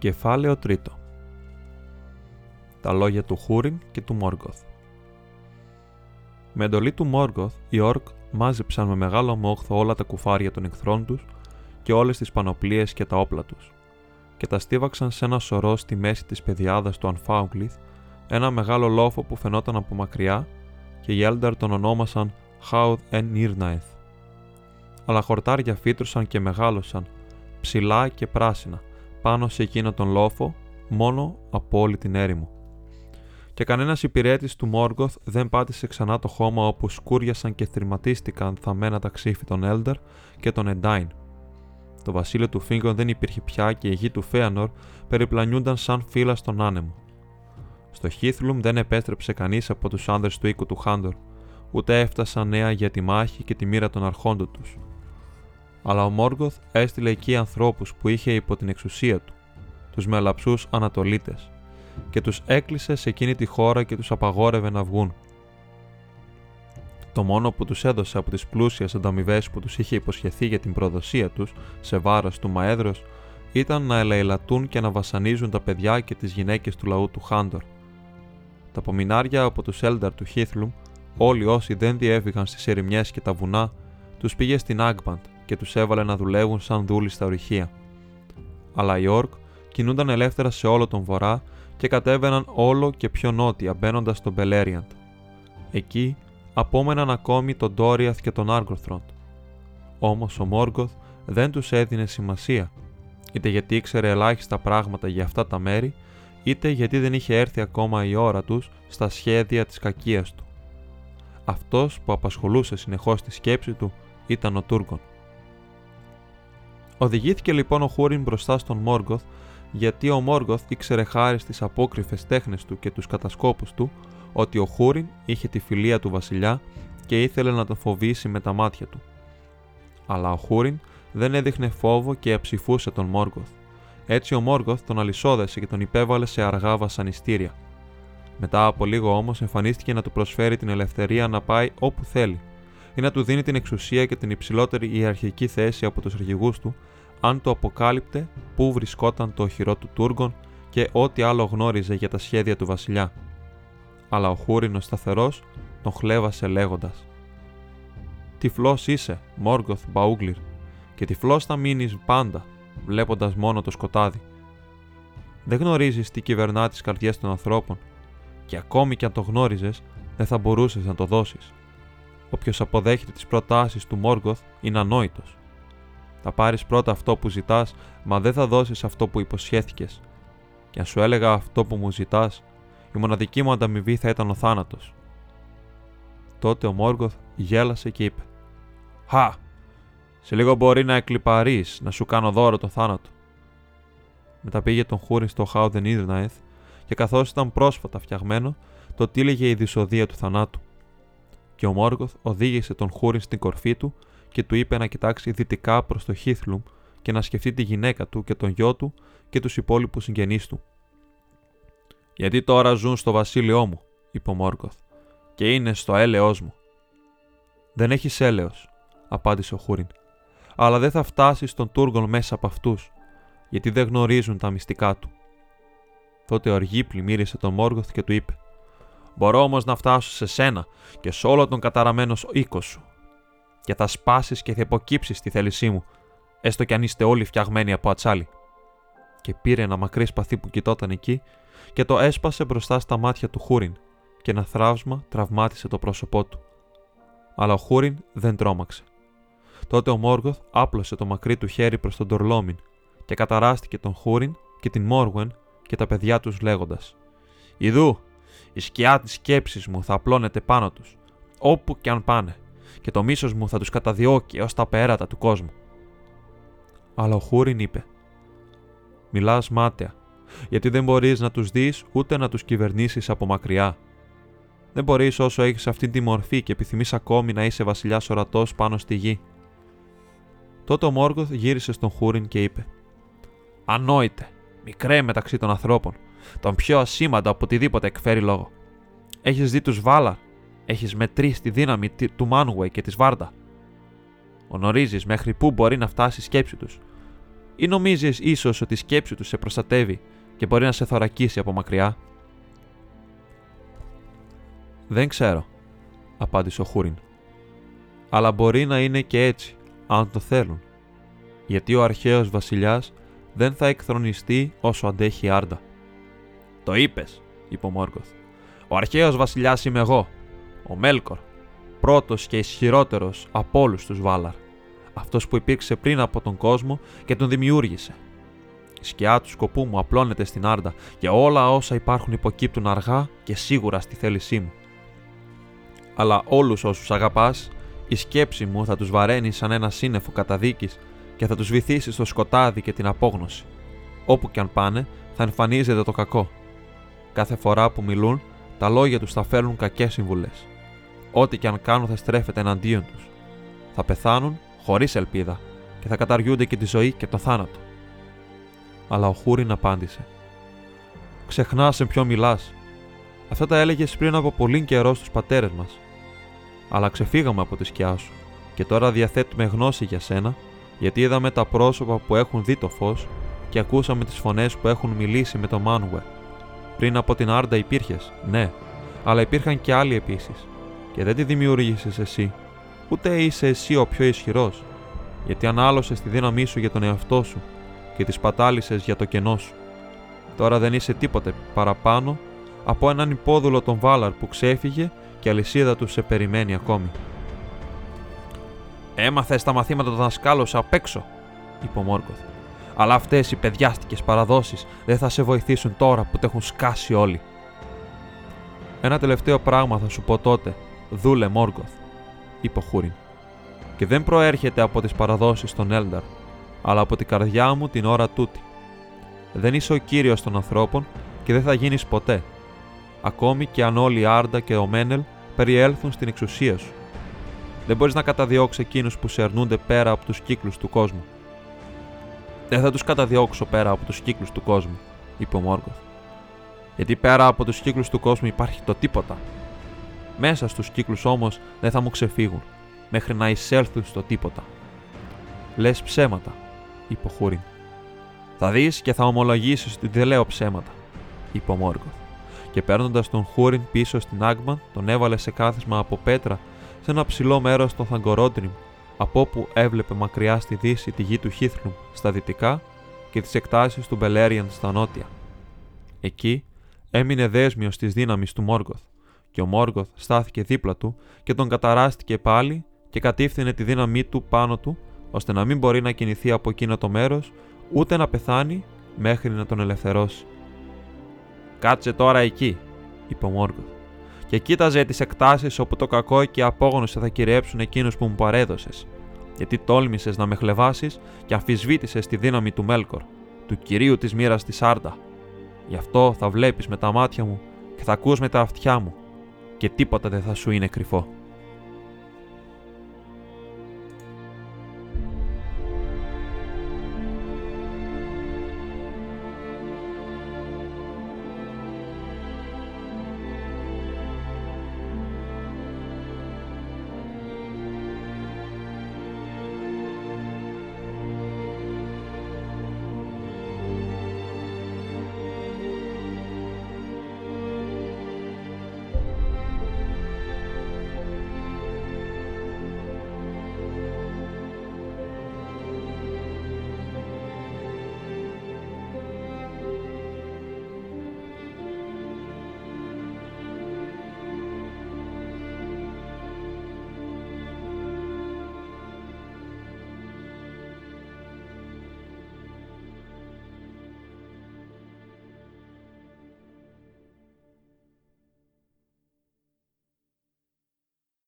Κεφάλαιο τρίτο Τα λόγια του Χούριν και του Μόργκοθ Με εντολή του Μόργκοθ, οι Όρκ μάζεψαν με μεγάλο μόχθο όλα τα κουφάρια των εχθρών τους και όλες τις πανοπλίες και τα όπλα τους και τα στίβαξαν σε ένα σωρό στη μέση της πεδιάδας του Ανφάουγκλιθ, ένα μεγάλο λόφο που φαινόταν από μακριά και οι Έλνταρ τον ονόμασαν Χάουδ εν Ήρναεθ. Αλλά χορτάρια φύτρωσαν και μεγάλωσαν, ψηλά και πράσινα, πάνω σε εκείνο τον λόφο, μόνο από όλη την έρημο. Και κανένας υπηρέτης του Μόργκοθ δεν πάτησε ξανά το χώμα όπου σκούριασαν και θρηματίστηκαν θαμμένα τα ξύφη των Έλντερ και των Εντάιν. Το βασίλειο του Φίγκον δεν υπήρχε πια και η γη του Φέανορ περιπλανιούνταν σαν φύλλα στον άνεμο. Στο Χίθλουμ δεν επέστρεψε κανείς από τους άνδρες του οίκου του Χάντορ, ούτε έφτασαν νέα για τη μάχη και τη μοίρα των αρχόντων τους αλλά ο Μόργκοθ έστειλε εκεί ανθρώπους που είχε υπό την εξουσία του, τους μελαψούς Ανατολίτες, και τους έκλεισε σε εκείνη τη χώρα και τους απαγόρευε να βγουν. Το μόνο που τους έδωσε από τις πλούσιες ανταμοιβές που τους είχε υποσχεθεί για την προδοσία τους σε βάρος του Μαέδρος ήταν να ελεηλατούν και να βασανίζουν τα παιδιά και τις γυναίκες του λαού του Χάντορ. Τα απομεινάρια από τους Έλνταρ του Χίθλουμ, όλοι όσοι δεν διέφυγαν στις ερημιές και τα βουνά, τους πήγε στην Άγμπαντ και τους έβαλε να δουλεύουν σαν δούλοι στα ορυχεία. Αλλά οι Ορκ κινούνταν ελεύθερα σε όλο τον βορρά και κατέβαιναν όλο και πιο νότια μπαίνοντας στον Μπελέριαντ. Εκεί απόμεναν ακόμη τον Ντόριαθ και τον Άργοθροντ. Όμως ο Μόργκοθ δεν τους έδινε σημασία, είτε γιατί ήξερε ελάχιστα πράγματα για αυτά τα μέρη, είτε γιατί δεν είχε έρθει ακόμα η ώρα τους στα σχέδια της κακίας του. Αυτός που απασχολούσε συνεχώς τη σκέψη του ήταν ο Τούργκον. Οδηγήθηκε λοιπόν ο Χούριν μπροστά στον Μόργκοθ, γιατί ο Μόργκοθ ήξερε χάρη στις απόκριφε τέχνες του και τους κατασκόπους του ότι ο Χούριν είχε τη φιλία του βασιλιά και ήθελε να τον φοβήσει με τα μάτια του. Αλλά ο Χούριν δεν έδειχνε φόβο και αψηφούσε τον Μόργκοθ. Έτσι ο Μόργκοθ τον αλυσόδεσε και τον υπέβαλε σε αργά βασανιστήρια. Μετά από λίγο όμως εμφανίστηκε να του προσφέρει την ελευθερία να πάει όπου θέλει ή να του δίνει την εξουσία και την υψηλότερη ιεραρχική θέση από τους αρχηγούς του, αν το αποκάλυπτε πού βρισκόταν το οχυρό του Τούργων και ό,τι άλλο γνώριζε για τα σχέδια του βασιλιά. Αλλά ο Χούρινος σταθερός τον χλέβασε λέγοντας: Τυφλός είσαι, Μόργκοθ Μπαούγκλιρ, και τυφλός θα μείνεις πάντα, βλέποντας μόνο το σκοτάδι. Δεν γνωρίζεις τι κυβερνά τι καρδιές των ανθρώπων, και ακόμη και αν το γνώριζες, δεν θα μπορούσες να το δώσεις. Όποιος αποδέχεται τις προτάσεις του Μόργκοθ είναι ανόητος. Θα πάρεις πρώτα αυτό που ζητάς, μα δεν θα δώσεις αυτό που υποσχέθηκες. Και αν σου έλεγα αυτό που μου ζητάς, η μοναδική μου ανταμοιβή θα ήταν ο θάνατος. Τότε ο Μόργκοθ γέλασε και είπε: Χα! Σε λίγο μπορεί να εκλυπαρείς να σου κάνω δώρο το θάνατο. Μετά πήγε τον Χούριν στο Χάουδεν Ιδρναεθ και καθώς ήταν πρόσφατα φτιαγμένο, το τύλιγε η δυσοδεία του θανάτου και ο Μόργκοθ οδήγησε τον Χούριν στην κορφή του και του είπε να κοιτάξει δυτικά προς το Χίθλουμ και να σκεφτεί τη γυναίκα του και τον γιο του και τους υπόλοιπους συγγενείς του. Γιατί τώρα ζουν στο βασίλειό μου, είπε ο Μόργκοθ, και είναι στο έλεό μου. Δεν έχεις έλεος, απάντησε ο Χούριν, αλλά δεν θα φτάσεις στον Τούργον μέσα από αυτούς, γιατί δεν γνωρίζουν τα μυστικά του. Τότε ο Αργή πλημμύρισε τον Μόργκοθ και του είπε: Μπορώ όμως να φτάσω σε σένα και σε όλο τον καταραμένο οίκο σου. Και θα σπάσεις και θα υποκύψεις τη θέλησή μου, έστω κι αν είστε όλοι φτιαγμένοι από ατσάλι. Και πήρε ένα μακρύ σπαθί που κοιτόταν εκεί και το έσπασε μπροστά στα μάτια του Χούριν, και ένα θραύσμα τραυμάτισε το πρόσωπό του. Αλλά ο Χούριν δεν τρόμαξε. Τότε ο Μόργοθ άπλωσε το μακρύ του χέρι προς τον Τορλόμιν και καταράστηκε τον Χούριν και την Μόργουεν και τα παιδιά τους λέγοντας: Ιδού, η σκιά της σκέψης μου θα απλώνεται πάνω τους, όπου και αν πάνε, και το μίσος μου θα τους καταδιώκει έως τα πέρατα του κόσμου. Αλλά ο Χούριν είπε: Μιλάς μάταια, γιατί δεν μπορείς να τους δεις ούτε να τους κυβερνήσεις από μακριά. Δεν μπορείς όσο έχεις αυτή τη μορφή και επιθυμείς ακόμη να είσαι βασιλιάς ορατός πάνω στη γη. Τότε ο Μόργοθ γύρισε στον Χούριν και είπε: Ανόητε, μικρέ μεταξύ των ανθρώπων, τον πιο ασήμαντο από οτιδήποτε εκφέρει λόγο. Έχεις δει τους Βάλαρ, έχεις μετρήσει τη δύναμη του Μάνουεϊ και της Βάρντα; Γνωρίζεις μέχρι πού μπορεί να φτάσει η σκέψη τους; ή νομίζεις ίσως ότι η σκέψη τους σε προστατεύει και μπορεί να σε θωρακίσει από μακριά; Δεν ξέρω, απάντησε ο Χούριν. Αλλά μπορεί να είναι και έτσι, αν το θέλουν. Γιατί ο αρχαίος βασιλιάς δεν θα εκθρονιστεί όσο αντέχει η Άρντα. Το είπες, είπε ο Μόργκοθ. Ο αρχαίος βασιλιάς είμαι εγώ, ο Μέλκορ, πρώτος και ισχυρότερος από όλους τους Βάλαρ. Αυτός που υπήρξε πριν από τον κόσμο και τον δημιούργησε. Η σκιά του σκοπού μου απλώνεται στην Άρντα και όλα όσα υπάρχουν υποκύπτουν αργά και σίγουρα στη θέλησή μου. Αλλά όλους όσους αγαπάς, η σκέψη μου θα τους βαραίνει σαν ένα σύννεφο καταδίκης και θα τους βυθίσει στο σκοτάδι και την απόγνωση. Όπου κι αν πάνε, θα εμφανίζεται το κακό. Κάθε φορά που μιλούν, τα λόγια τους θα φέρνουν κακές συμβουλές. Ό,τι κι αν κάνουν θα στρέφεται εναντίον τους. Θα πεθάνουν χωρίς ελπίδα και θα καταργούνται και τη ζωή και το θάνατο. Αλλά ο Χούριν απάντησε. Ξεχνάς σε ποιο μιλάς. Αυτά τα έλεγες πριν από πολύ καιρό στους πατέρες μας. Αλλά ξεφύγαμε από τη σκιά σου και τώρα διαθέτουμε γνώση για σένα γιατί είδαμε τα πρόσωπα που έχουν δει το φως και ακούσαμε τις φωνές που έχουν μιλήσει με το Μάνουερ. Πριν από την Άρντα υπήρχες, ναι, αλλά υπήρχαν και άλλοι επίσης. Και δεν τη δημιούργησες εσύ, ούτε είσαι εσύ ο πιο ισχυρός, γιατί ανάλωσε τη δύναμή σου για τον εαυτό σου και τη πατάλησε για το κενό σου. Τώρα δεν είσαι τίποτε παραπάνω από έναν υπόδουλο τον Βάλαρ που ξέφυγε και η αλυσίδα του σε περιμένει ακόμη. Έμαθες τα μαθήματα των δασκάλων απ' έξω, είπε ο Μόρκοθ. Αλλά αυτές οι παιδιάστικες παραδόσεις δεν θα σε βοηθήσουν τώρα που te έχουν σκάσει όλοι. Ένα τελευταίο πράγμα θα σου πω τότε, δούλε Μόργκοθ, είπε ο Χούριν. Και δεν προέρχεται από τις παραδόσεις των Έλνταρ, αλλά από την καρδιά μου την ώρα τούτη. Δεν είσαι ο κύριος των ανθρώπων και δεν θα γίνεις ποτέ. Ακόμη και αν όλοι οι Άρντα και ο Μένελ περιέλθουν στην εξουσία σου. Δεν μπορείς να καταδιώξεις εκείνους που σε αρνούνται πέρα από τους κύκλους του κόσμου. Δεν θα τους καταδιώξω πέρα από τους κύκλους του κόσμου, είπε ο Μόργκοθ. Γιατί πέρα από τους κύκλους του κόσμου υπάρχει το τίποτα. Μέσα στους κύκλους όμως δεν θα μου ξεφύγουν, μέχρι να εισέλθουν στο τίποτα. Λες ψέματα, είπε ο Χούριν. Θα δεις και θα ομολογήσεις ότι δεν λέω ψέματα, είπε ο Μόργκοθ. Και παίρνοντας τον Χούριν πίσω στην Άγμαν, τον έβαλε σε κάθισμα από πέτρα σε ένα ψηλό μέρος των Θαγκορόντριμ, από όπου έβλεπε μακριά στη δύση τη γη του Χίθλουμ στα δυτικά και τις εκτάσεις του Μπελέριαν στα νότια. Εκεί έμεινε δέσμιος της δύναμης του Μόργκοθ, και ο Μόργκοθ στάθηκε δίπλα του και τον καταράστηκε πάλι και κατήφθηνε τη δύναμή του πάνω του, ώστε να μην μπορεί να κινηθεί από εκείνο το μέρος, ούτε να πεθάνει μέχρι να τον ελευθερώσει. Κάτσε τώρα εκεί, είπε ο Μόργκοθ και κοίταζε τις εκτάσεις όπου το κακό και η απόγνωση θα κυριέψουν εκείνους που μου παρέδωσες. Γιατί τόλμησες να με χλεβάσεις και αμφισβήτησες τη δύναμη του Μέλκορ, του κυρίου της μοίρας της Άρντα. Γι' αυτό θα βλέπεις με τα μάτια μου και θα ακούς με τα αυτιά μου, και τίποτα δεν θα σου είναι κρυφό.